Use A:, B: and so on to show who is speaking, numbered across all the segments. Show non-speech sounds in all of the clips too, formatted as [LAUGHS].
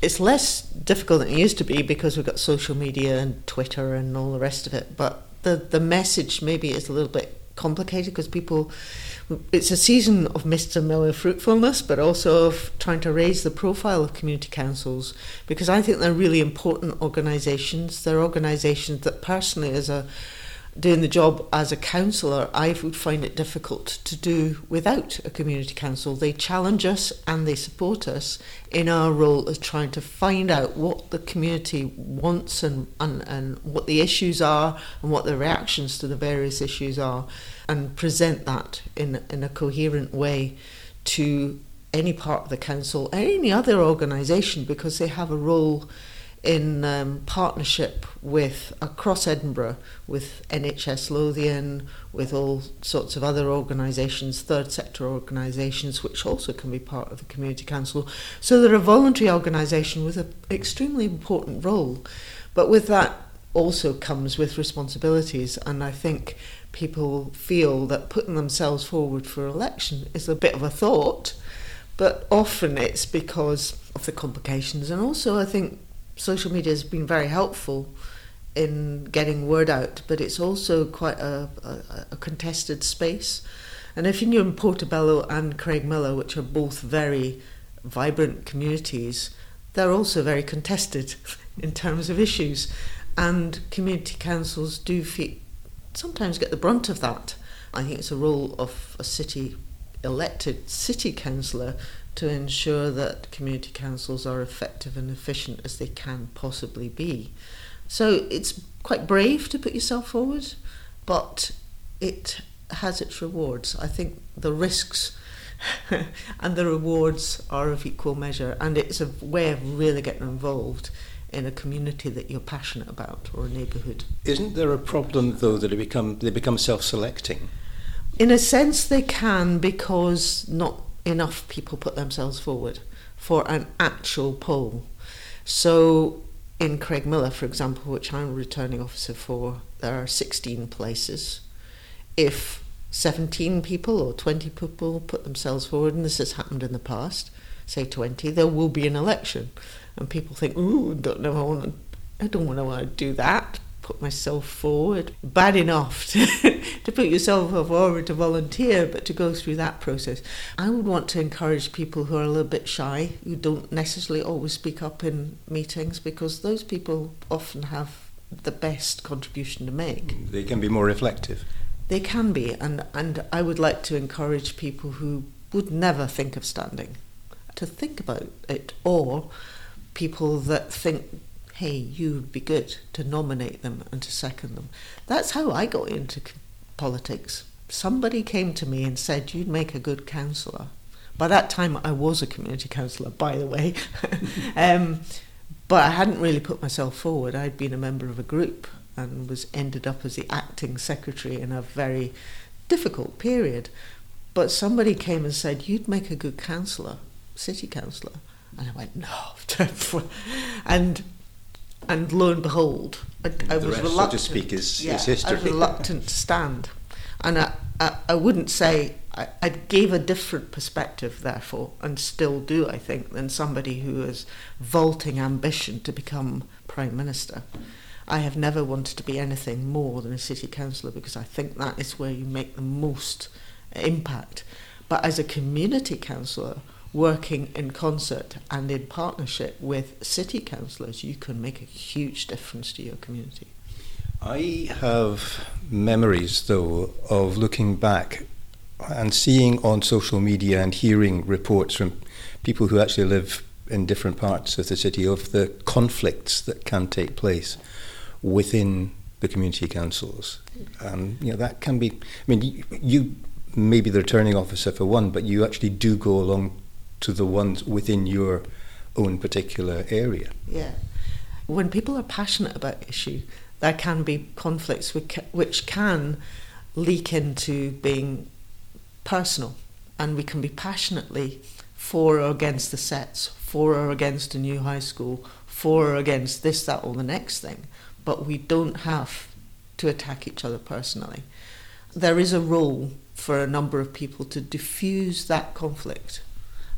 A: It's less difficult than it used to be because we've got social media and Twitter and all the rest of it. But the, the message maybe is a little bit complicated because people, it's a season of Mr. Miller fruitfulness, but also of trying to raise the profile of community councils because I think they're really important organisations. They're organisations that personally, as a doing the job as a councillor, I would find it difficult to do without a community council. They challenge us and they support us in our role as trying to find out what the community wants and, and, and what the issues are and what the reactions to the various issues are and present that in, in a coherent way to any part of the council any other organisation because they have a role in um, partnership with across Edinburgh with NHS Lothian, with all sorts of other organisations, third sector organisations, which also can be part of the community council. So they're a voluntary organisation with an extremely important role, but with that also comes with responsibilities, and I think people feel that putting themselves forward for election is a bit of a thought. But often it's because of the complications, and also I think social media has been very helpful in getting word out, but it's also quite a, a, a contested space. And if you're in Portobello and Craigmillar, which are both very vibrant communities, they're also very contested [LAUGHS] in terms of issues. And community councils do feel, sometimes get the brunt of that. I think it's a role of a city elected city councillor to ensure that community councils are effective and efficient as they can possibly be. So it's quite brave to put yourself forward, but it has its rewards. I think the risks [LAUGHS] and the rewards are of equal measure, and it's a way of really getting involved in a community that you're passionate about or a neighbourhood.
B: Isn't there a problem though that it become they become self-selecting?
A: In a sense, they can because not enough people put themselves forward for an actual poll. So in Craigmillar, for example, which I'm returning officer for, there are 16 places. If 17 people or 20 people put themselves forward, and this has happened in the past, say 20, there will be an election. And people think, ooh, don't know, I, want to, I don't want to do that put myself forward. Bad enough to, [LAUGHS] to put yourself forward to volunteer, but to go through that process. I would want to encourage people who are a little bit shy, who don't necessarily always speak up in meetings, because those people often have the best contribution to make.
B: They can be more reflective.
A: They can be, and, and I would like to encourage people who would never think of standing to think about it, or people that think hey, you would be good to nominate them and to second them. That's how I got into politics. Somebody came to me and said, you'd make a good councillor. By that time, I was a community councillor, by the way. [LAUGHS] um, but I hadn't really put myself forward. I'd been a member of a group and was ended up as the acting secretary in a very difficult period. But somebody came and said, you'd make a good councillor, city councillor. And I went, no. [LAUGHS] and and lo and behold, I, I was
B: rest,
A: reluctant.
B: So to speak, is,
A: yeah,
B: is history.
A: I was reluctant to stand, and I, I, I wouldn't say I, I gave a different perspective, therefore, and still do, I think, than somebody who has vaulting ambition to become prime minister. I have never wanted to be anything more than a city councillor because I think that is where you make the most impact. But as a community councillor, working in concert and in partnership with city councillors, you can make a huge difference to your community.
B: I have memories, though, of looking back and seeing on social media and hearing reports from people who actually live in different parts of the city of the conflicts that can take place within the community councils. And you know, that can be, I mean, you, you may be the returning officer for one, but you actually do go along to the ones within your own particular area.
A: Yeah. When people are passionate about issue, there can be conflicts which can leak into being personal, and we can be passionately for or against the sets, for or against a new high school, for or against this, that, or the next thing, but we don't have to attack each other personally. There is a role for a number of people to diffuse that conflict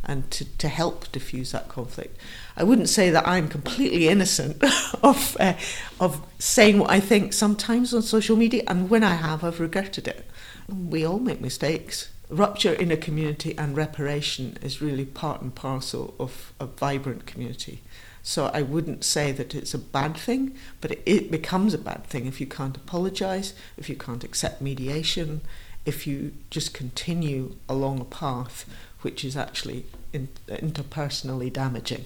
A: and to, to help diffuse that conflict. I wouldn't say that I'm completely innocent [LAUGHS] of uh, of saying what I think sometimes on social media, and when I have, I've regretted it. We all make mistakes. Rupture in a community and reparation is really part and parcel of a vibrant community. So I wouldn't say that it's a bad thing, but it, it becomes a bad thing if you can't apologise, if you can't accept mediation, if you just continue along a path which is actually in, interpersonally damaging.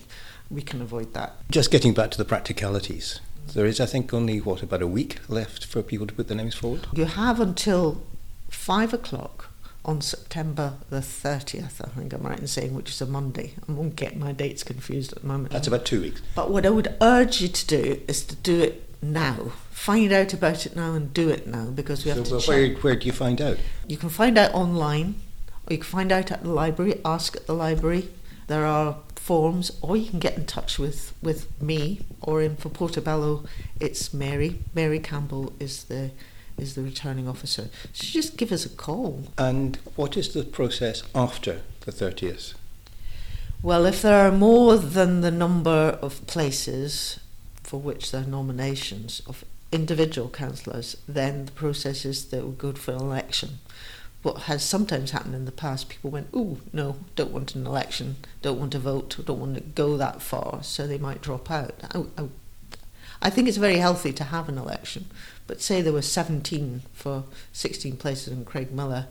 A: We can avoid that.
B: Just getting back to the practicalities. There is, I think, only what about a week left for people to put their names forward.
A: You have until five o'clock on September the 30th, I think I'm right in saying, which is a Monday. I won't get my dates confused at the moment.
B: That's about two weeks.
A: But what I would urge you to do is to do it now. Find out about it now and do it now because we have
B: so
A: to
B: where, where do you find out?
A: You can find out online or you can find out at the library, ask at the library. There are forms or you can get in touch with, with me or in for Portobello it's Mary. Mary Campbell is the is the returning officer. So just give us a call.
B: And what is the process after the 30th?
A: Well, if there are more than the number of places for which there are nominations of individual councillors, then the process is that we're good for election. What has sometimes happened in the past, people went, oh, no, don't want an election, don't want to vote, don't want to go that far, so they might drop out. I, I, I think it's very healthy to have an election, but say there were 17 for 16 places in Craigmillar,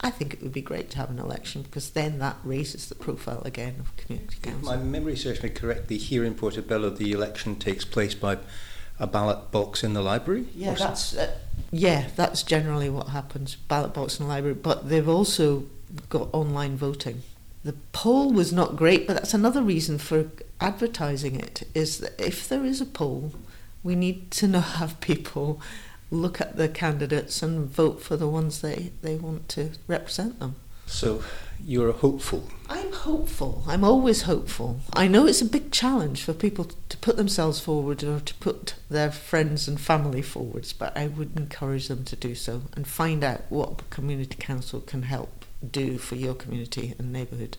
A: I think it would be great to have an election because then that raises the profile again of community
B: If
A: council.
B: my memory serves me correctly, here in Portobello, the election takes place by a ballot box in the library?
A: Yeah, that's uh, yeah, that's generally what happens. Ballot box in the library, but they've also got online voting. The poll was not great, but that's another reason for advertising it. Is that if there is a poll, we need to know [LAUGHS] have people look at the candidates and vote for the ones they, they want to represent them.
B: So you're hopeful.
A: I'm hopeful. I'm always hopeful. I know it's a big challenge for people to put themselves forward or to put their friends and family forwards, but I would encourage them to do so and find out what community council can help do for your community and neighbourhood.